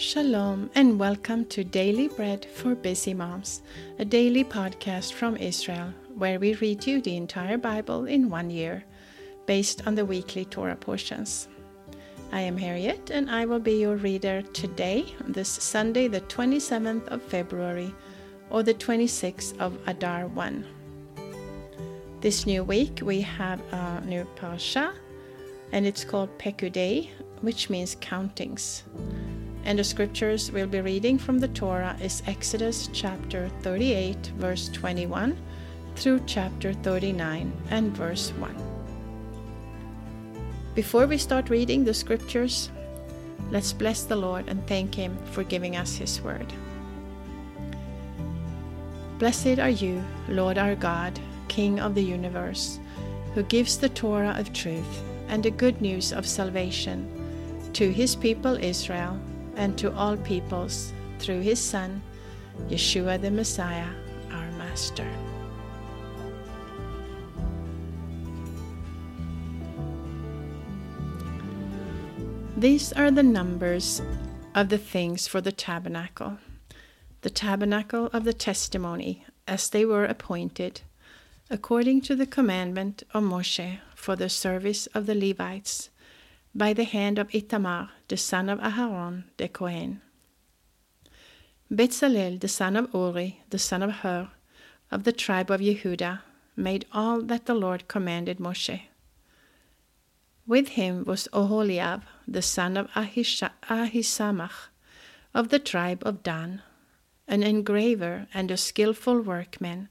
Shalom and welcome to Daily Bread for Busy Moms, a daily podcast from Israel where we read you the entire Bible in one year based on the weekly Torah portions. I am Harriet and I will be your reader today, this Sunday, the 27th of February or the 26th of Adar 1. This new week we have a new Parsha and it's called Pekudei, which means countings. And the scriptures we'll be reading from the Torah is Exodus chapter 38, verse 21 through chapter 39 and verse 1. Before we start reading the scriptures, let's bless the Lord and thank Him for giving us His word. Blessed are you, Lord our God, King of the universe, who gives the Torah of truth and the good news of salvation to His people Israel and to all peoples through his Son, Yeshua the Messiah, our Master. These are the numbers of the things for the tabernacle, the tabernacle of the testimony, as they were appointed, according to the commandment of Moshe for the service of the Levites by the hand of Itamar, the son of Aharon the Kohen. Bezalel, the son of Uri, the son of Hur, of the tribe of Yehuda, made all that the Lord commanded Moshe. With him was Oholiab, the son of Ahisamach, of the tribe of Dan, an engraver and a skilful workman,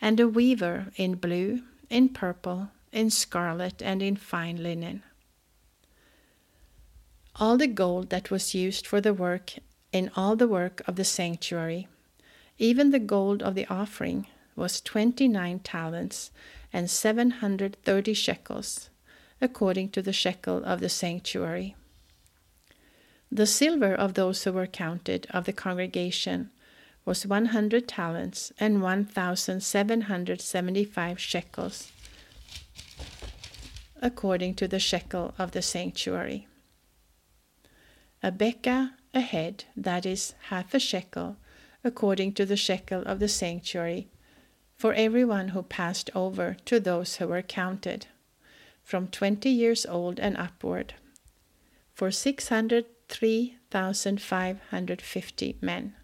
and a weaver in blue, in purple, in scarlet, and in fine linen. All the gold that was used for the work in all the work of the sanctuary, even the gold of the offering, was twenty nine talents and seven hundred thirty shekels, according to the shekel of the sanctuary. The silver of those who were counted of the congregation was one hundred talents and one thousand seven hundred seventy five shekels, according to the shekel of the sanctuary a beka a head, that is, half a shekel, according to the shekel of the sanctuary, for everyone who passed over to those who were counted, from twenty years old and upward, for six hundred three thousand five hundred fifty men.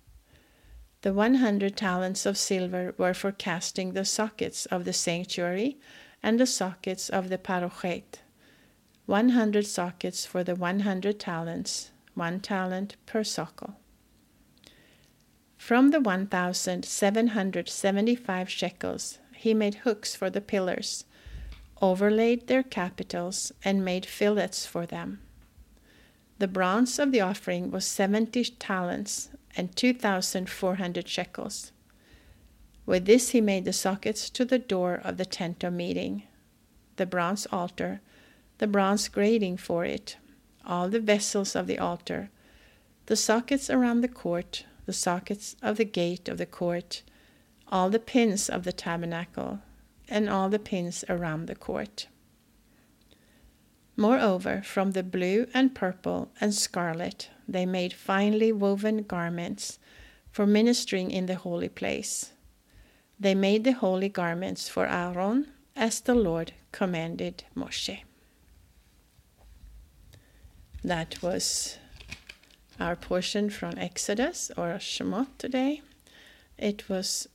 The one hundred talents of silver were for casting the sockets of the sanctuary and the sockets of the parochet, one hundred sockets for the one hundred talents, one talent per sokel. From the 1,775 shekels, he made hooks for the pillars, overlaid their capitals, and made fillets for them. The bronze of the offering was 70 talents and 2,400 shekels. With this he made the sockets to the door of the tent of meeting, the bronze altar, the bronze grating for it, all the vessels of the altar, the sockets around the court, the sockets of the gate of the court, all the pins of the tabernacle, and all the pins around the court. Moreover, from the blue and purple and scarlet they made finely woven garments for ministering in the holy place. They made the holy garments for Aaron as the Lord commanded Moshe. That was our portion from Exodus or Shemot today. It was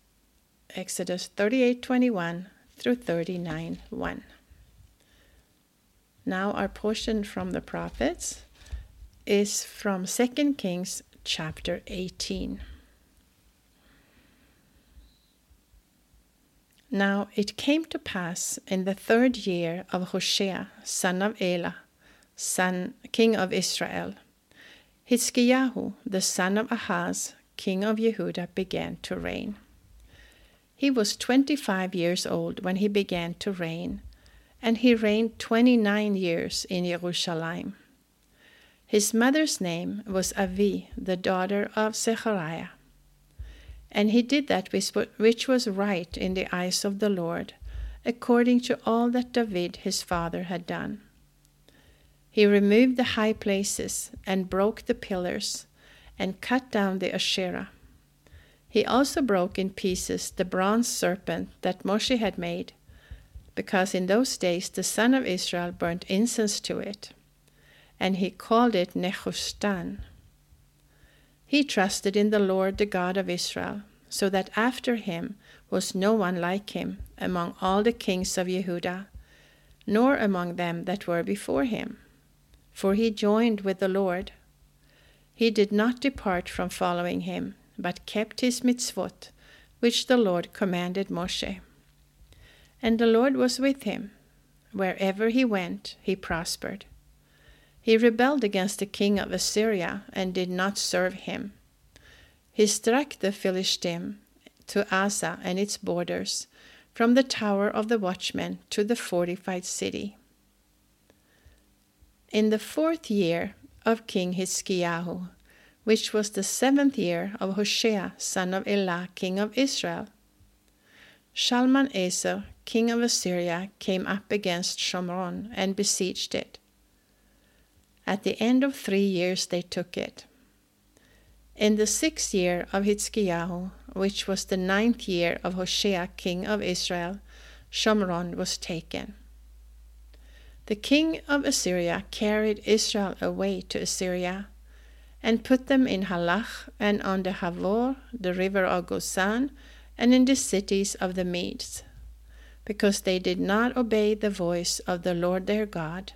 Exodus 38:21 through 39:1. Now our portion from the prophets is from 2 Kings chapter 18. Now it came to pass in the third year of Hoshea, son of Elah, son, king of Israel. Hiskiyahu, the son of Ahaz, king of Yehuda, began to reign. He was twenty five years old when he began to reign, and he reigned twenty nine years in Jerusalem. His mother's name was Avi, the daughter of Zechariah. And he did that which was right in the eyes of the Lord, according to all that David his father had done. He removed the high places and broke the pillars, and cut down the Asherah. He also broke in pieces the bronze serpent that Moshe had made, because in those days the son of Israel burnt incense to it, and he called it Nehushtan. He trusted in the Lord, the God of Israel, so that after him was no one like him among all the kings of Yehuda, nor among them that were before him. For he joined with the Lord. He did not depart from following him, but kept his mitzvot, which the Lord commanded Moshe. And the Lord was with him. Wherever he went, he prospered. He rebelled against the king of Assyria and did not serve him. He struck the Philistine to Asa and its borders, from the tower of the watchman to the fortified city. In the fourth year of King Hiskiyahu, which was the seventh year of Hoshea, son of Elah, king of Israel. Shalmaneser, king of Assyria, came up against Shomron and besieged it. At the end of three years they took it. In the sixth year of Hitzkiyahu, which was the ninth year of Hoshea, king of Israel, Shomron was taken. The king of Assyria carried Israel away to Assyria and put them in Halach and on the Havor, the river of Gozan, and in the cities of the Medes, because they did not obey the voice of the Lord their God,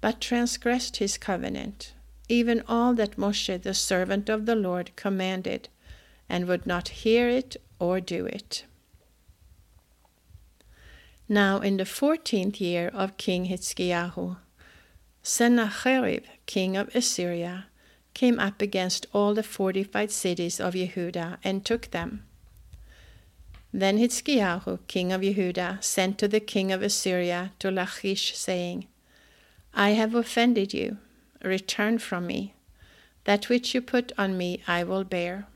but transgressed his covenant, even all that Moshe the servant of the Lord commanded, and would not hear it or do it. Now in the fourteenth year of King Hitzkiyahu, Sennacherib, king of Assyria, came up against all the fortified cities of Yehuda and took them. Then Hitzkiyahu, king of Yehuda, sent to the king of Assyria to Lachish, saying, I have offended you. Return from me. That which you put on me I will bear.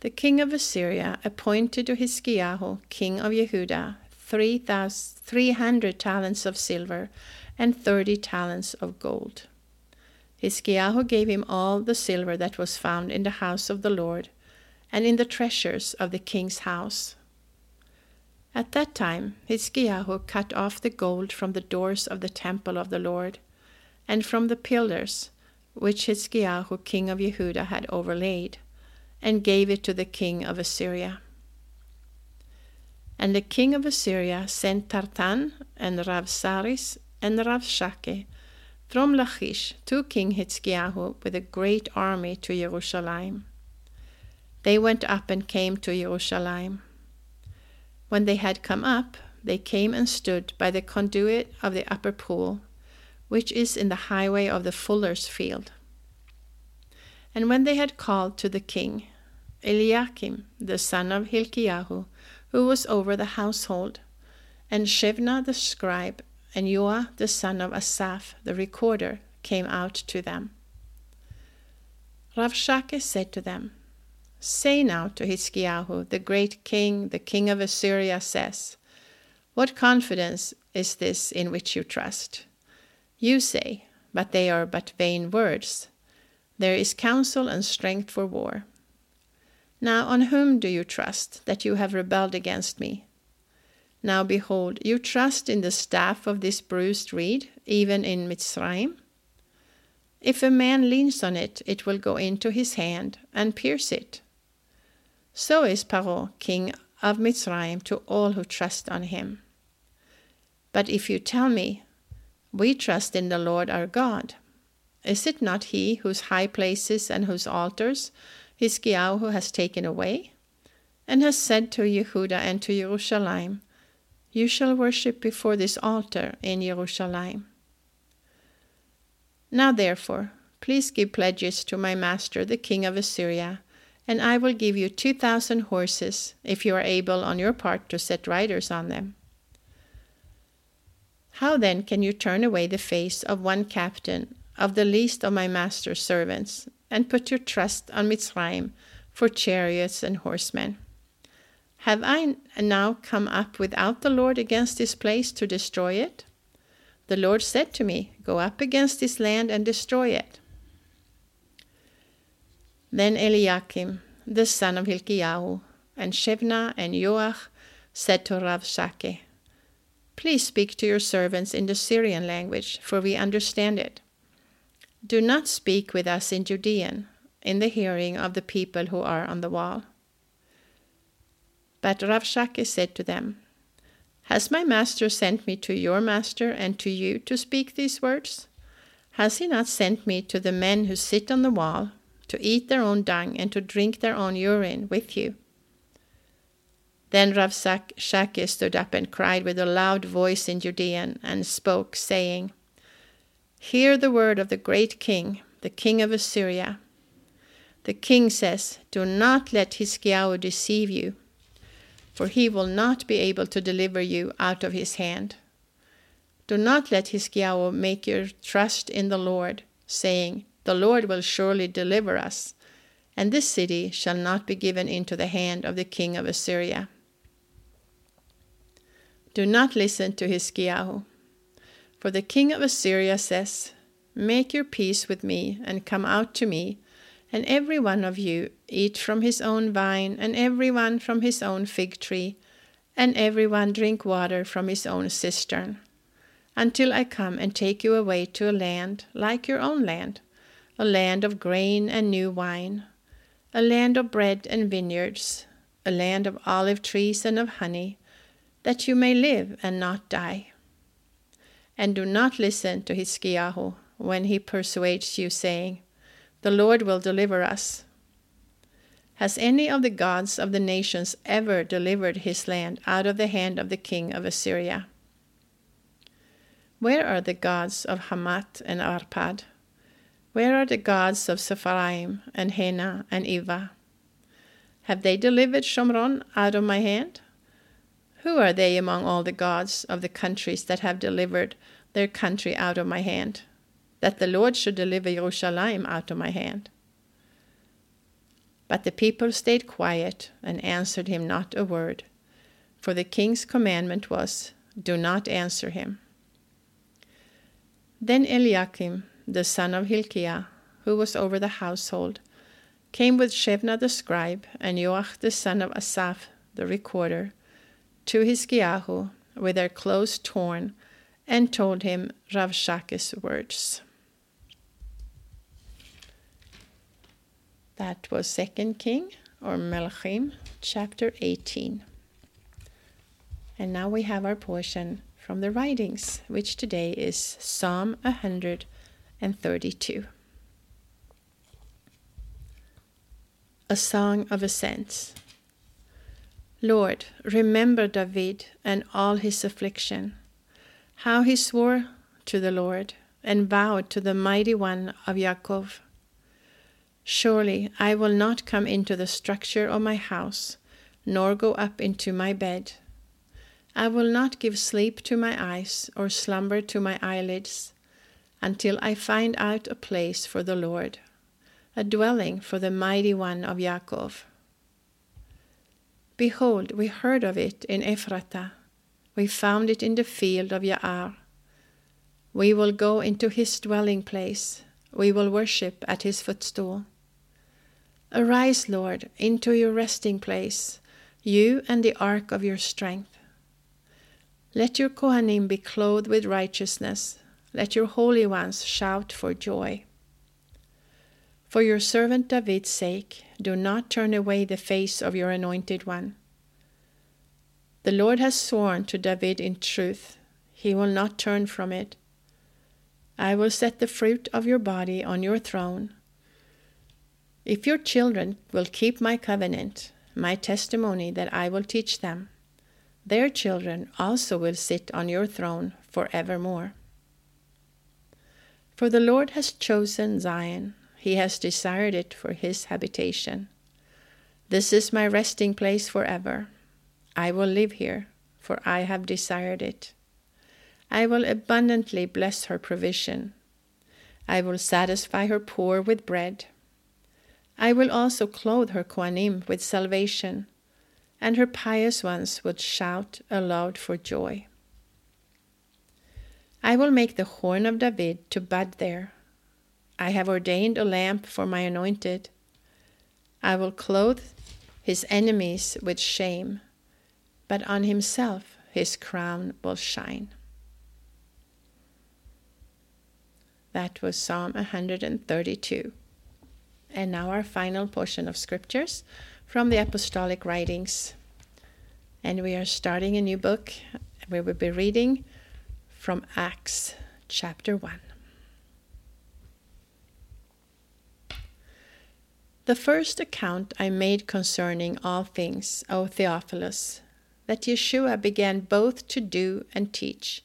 The king of Assyria appointed to Hiskiyahu, king of Yehuda, three hundred talents of silver and thirty talents of gold. Hiskiyahu gave him all the silver that was found in the house of the Lord, and in the treasures of the king's house. At that time Hiskiyahu cut off the gold from the doors of the temple of the Lord, and from the pillars which Hiskiyahu king of Yehuda had overlaid, and gave it to the king of Assyria. And the king of Assyria sent Tartan and Rabsaris and Rabshakeh from Lachish to King Hitzkiyahu with a great army to Jerusalem. They went up and came to Jerusalem. When they had come up, they came and stood by the conduit of the upper pool, which is in the highway of the fuller's field. And when they had called to the king, Eliakim, the son of Hilkiyahu, who was over the household, and Shebna the scribe, and Joah the son of Asaph the recorder came out to them. Ravshakeh said to them, Say now to Hiskiahu, the great king, the king of Assyria, says, What confidence is this in which you trust? You say, but they are but vain words. There is counsel and strength for war. Now on whom do you trust that you have rebelled against me? Now behold, you trust in the staff of this bruised reed, even in Mitzrayim? If a man leans on it, it will go into his hand and pierce it. So is Paro, king of Mitzrayim, to all who trust on him. But if you tell me, We trust in the Lord our God, is it not he whose high places and whose altars Hiskiyahu has taken away, and has said to Yehuda and to Jerusalem, you shall worship before this altar in Jerusalem. Now, therefore, please give pledges to my master, the king of Assyria, and I will give you two thousand horses, if you are able on your part to set riders on them. How then can you turn away the face of one captain of the least of my master's servants, and put your trust on Mitzrayim for chariots and horsemen? Have I now come up without the Lord against this place to destroy it? The Lord said to me, Go up against this land and destroy it. Then Eliakim, the son of Hilkiah, and Shebna and Joach said to Rav Rabshakeh, Please speak to your servants in the Syrian language, for we understand it. Do not speak with us in Judean, in the hearing of the people who are on the wall. But Rabshakeh said to them, Has my master sent me to your master and to you to speak these words? Has he not sent me to the men who sit on the wall, to eat their own dung and to drink their own urine with you? Then Rabshakeh stood up and cried with a loud voice in Judean and spoke, saying, Hear the word of the great king, the king of Assyria. The king says, Do not let Hiskiah deceive you, for he will not be able to deliver you out of his hand. Do not let Hiskiah make your trust in the Lord, saying, The Lord will surely deliver us, and this city shall not be given into the hand of the king of Assyria. Do not listen to Hiskiah for the king of Assyria says, Make your peace with me, and come out to me, and every one of you eat from his own vine, and every one from his own fig tree, and every one drink water from his own cistern, until I come and take you away to a land like your own land, a land of grain and new wine, a land of bread and vineyards, a land of olive trees and of honey, that you may live and not die and do not listen to Hiskiah when he persuades you, saying, The Lord will deliver us. Has any of the gods of the nations ever delivered his land out of the hand of the king of Assyria? Where are the gods of Hamath and Arpad? Where are the gods of Sepharvaim and Hena and Ivvah? Have they delivered Shomron out of my hand? Who are they among all the gods of the countries that have delivered their country out of my hand? That the Lord should deliver Jerusalem out of my hand. But the people stayed quiet and answered him not a word, for the king's commandment was, Do not answer him. Then Eliakim, the son of Hilkiah, who was over the household, came with Shebna the scribe and Joach the son of Asaph the recorder to Hiskiah with their clothes torn and told him Rabshakeh's words. That was Second King or Melachim chapter 18. And now we have our portion from the writings, which today is Psalm 132. A Song of Ascents. Lord, remember David and all his affliction, how he swore to the Lord and vowed to the mighty one of Yaakov. Surely I will not come into the structure of my house, nor go up into my bed. I will not give sleep to my eyes or slumber to my eyelids, until I find out a place for the Lord, a dwelling for the mighty one of Yaakov. Behold, we heard of it in Ephratah. We found it in the field of Yaar. We will go into his dwelling place. We will worship at his footstool. Arise, Lord, into your resting place, you and the ark of your strength. Let your Kohanim be clothed with righteousness. Let your holy ones shout for joy. For your servant David's sake, do not turn away the face of your anointed one. The Lord has sworn to David in truth, he will not turn from it. I will set the fruit of your body on your throne. If your children will keep my covenant, my testimony that I will teach them, their children also will sit on your throne for evermore. For the Lord has chosen Zion he has desired it for his habitation. This is my resting place forever. I will live here, for I have desired it. I will abundantly bless her provision. I will satisfy her poor with bread. I will also clothe her Kohanim with salvation, and her pious ones will shout aloud for joy. I will make the horn of David to bud there I have ordained a lamp for my anointed. I will clothe his enemies with shame, but on himself his crown will shine. That was Psalm 132. And now our final portion of scriptures from the Apostolic Writings. And we are starting a new book. We will be reading from Acts chapter 1. The first account I made concerning all things, O Theophilus, that Yeshua began both to do and teach,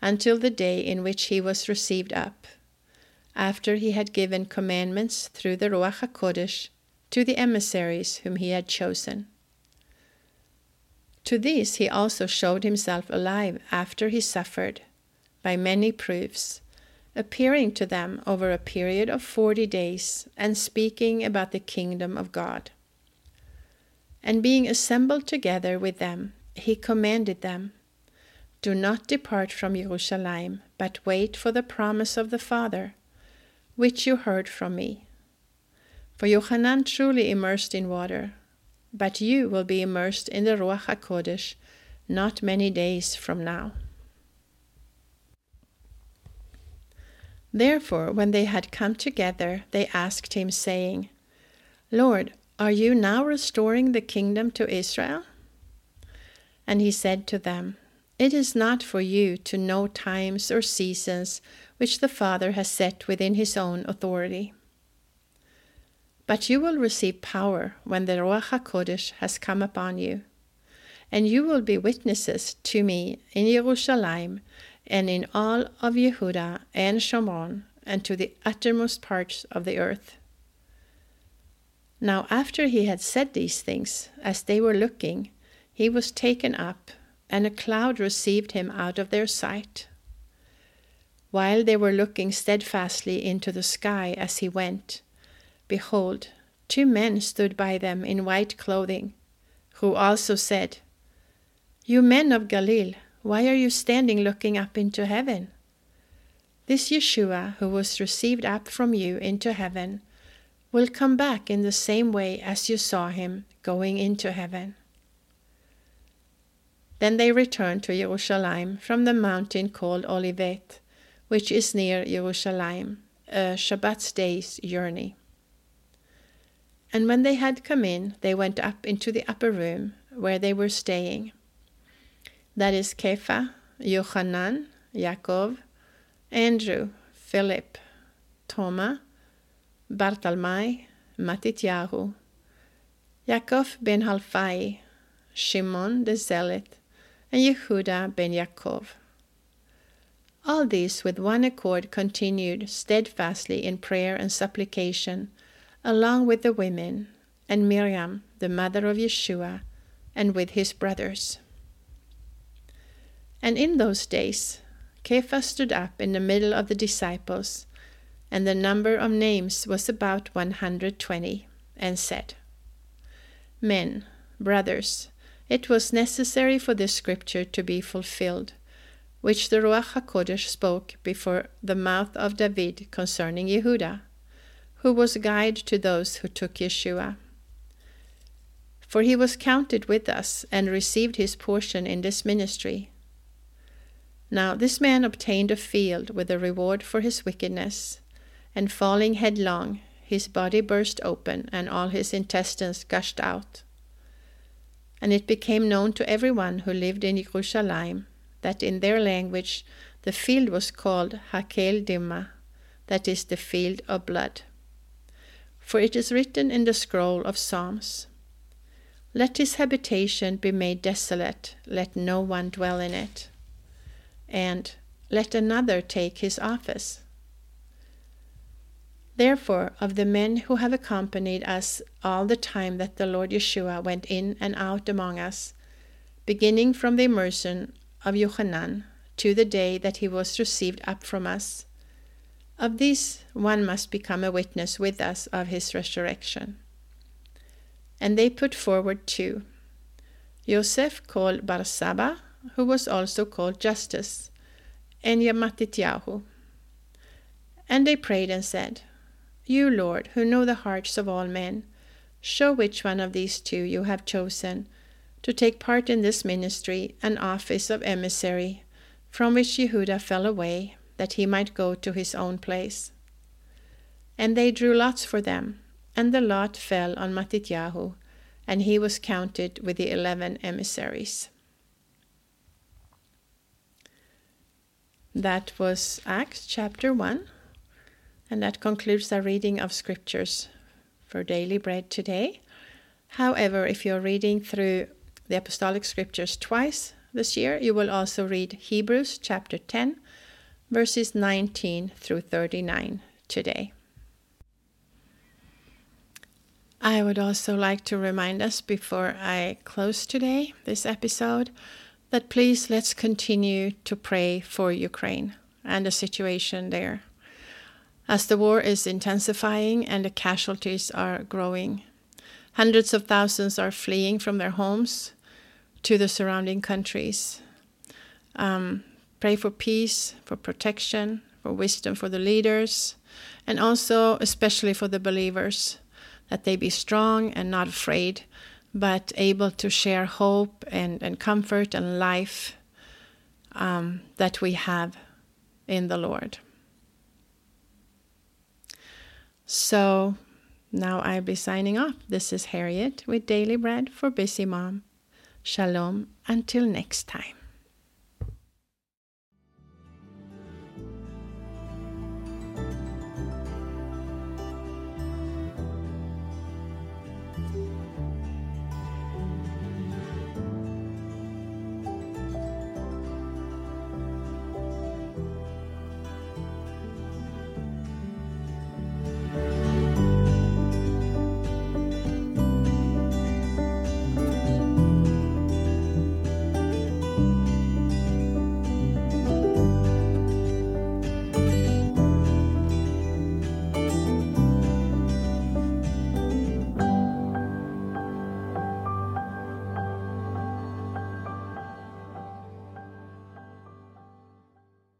until the day in which he was received up, after he had given commandments through the Ruach HaKodesh to the emissaries whom he had chosen. To these he also showed himself alive after he suffered, by many proofs appearing to them over a period of forty days, and speaking about the kingdom of God. And being assembled together with them, he commanded them, Do not depart from Jerusalem, but wait for the promise of the Father, which you heard from me. For Yohanan truly immersed in water, but you will be immersed in the Ruach HaKodesh not many days from now. Therefore, when they had come together, they asked him, saying, Lord, are you now restoring the kingdom to Israel? And he said to them, It is not for you to know times or seasons which the Father has set within his own authority. But you will receive power when the Ruach HaKodesh has come upon you, and you will be witnesses to me in Jerusalem and in all of Yehuda and Shomron, and to the uttermost parts of the earth. Now, after he had said these things, as they were looking, he was taken up, and a cloud received him out of their sight. While they were looking steadfastly into the sky as he went, behold, two men stood by them in white clothing, who also said, You men of Galilee, why are you standing looking up into heaven? This Yeshua, who was received up from you into heaven, will come back in the same way as you saw him going into heaven. Then they returned to Jerusalem from the mountain called Olivet, which is near Jerusalem, a Shabbat's day's journey. And when they had come in, they went up into the upper room where they were staying that is Kepha, Yohanan, Yaakov, Andrew, Philip, Toma, Bartalmai, Matityahu, Yaakov ben Halfai, Shimon the Zealot, and Yehuda ben Yaakov. All these with one accord continued steadfastly in prayer and supplication, along with the women, and Miriam, the mother of Yeshua, and with his brothers. And in those days, Cephas stood up in the middle of the disciples, and the number of names was about 120, and said, Men, brothers, it was necessary for this scripture to be fulfilled, which the Ruach HaKodesh spoke before the mouth of David concerning Yehuda, who was guide to those who took Yeshua. For he was counted with us and received his portion in this ministry now this man obtained a field with a reward for his wickedness, and falling headlong, his body burst open, and all his intestines gushed out. And it became known to everyone who lived in Jerusalem that in their language the field was called Hakeldama, that is, the field of blood. For it is written in the scroll of Psalms Let his habitation be made desolate, let no one dwell in it and let another take his office. Therefore, of the men who have accompanied us all the time that the Lord Yeshua went in and out among us, beginning from the immersion of Yohanan to the day that he was received up from us, of these one must become a witness with us of his resurrection. And they put forward two Joseph called Barsabba who was also called Justus, and Matityahu. And they prayed and said, You, Lord, who know the hearts of all men, Show which one of these two you have chosen to take part in this ministry and office of emissary, from which Yehuda fell away, that he might go to his own place. And they drew lots for them, and the lot fell on Matityahu, and he was counted with the eleven emissaries. That was Acts chapter 1, and that concludes our reading of scriptures for daily bread today. However, if you're reading through the Apostolic Scriptures twice this year, you will also read Hebrews chapter 10, verses 19 through 39 today. I would also like to remind us before I close today, this episode, that please let's continue to pray for Ukraine and the situation there as the war is intensifying and the casualties are growing. Hundreds of thousands are fleeing from their homes to the surrounding countries. Um, pray for peace, for protection, for wisdom for the leaders, and also, especially for the believers, that they be strong and not afraid, but able to share hope and, and comfort and life um, that we have in the Lord. So now I'll be signing off. This is Harriet with Daily Bread for Busy Mom. Shalom until next time.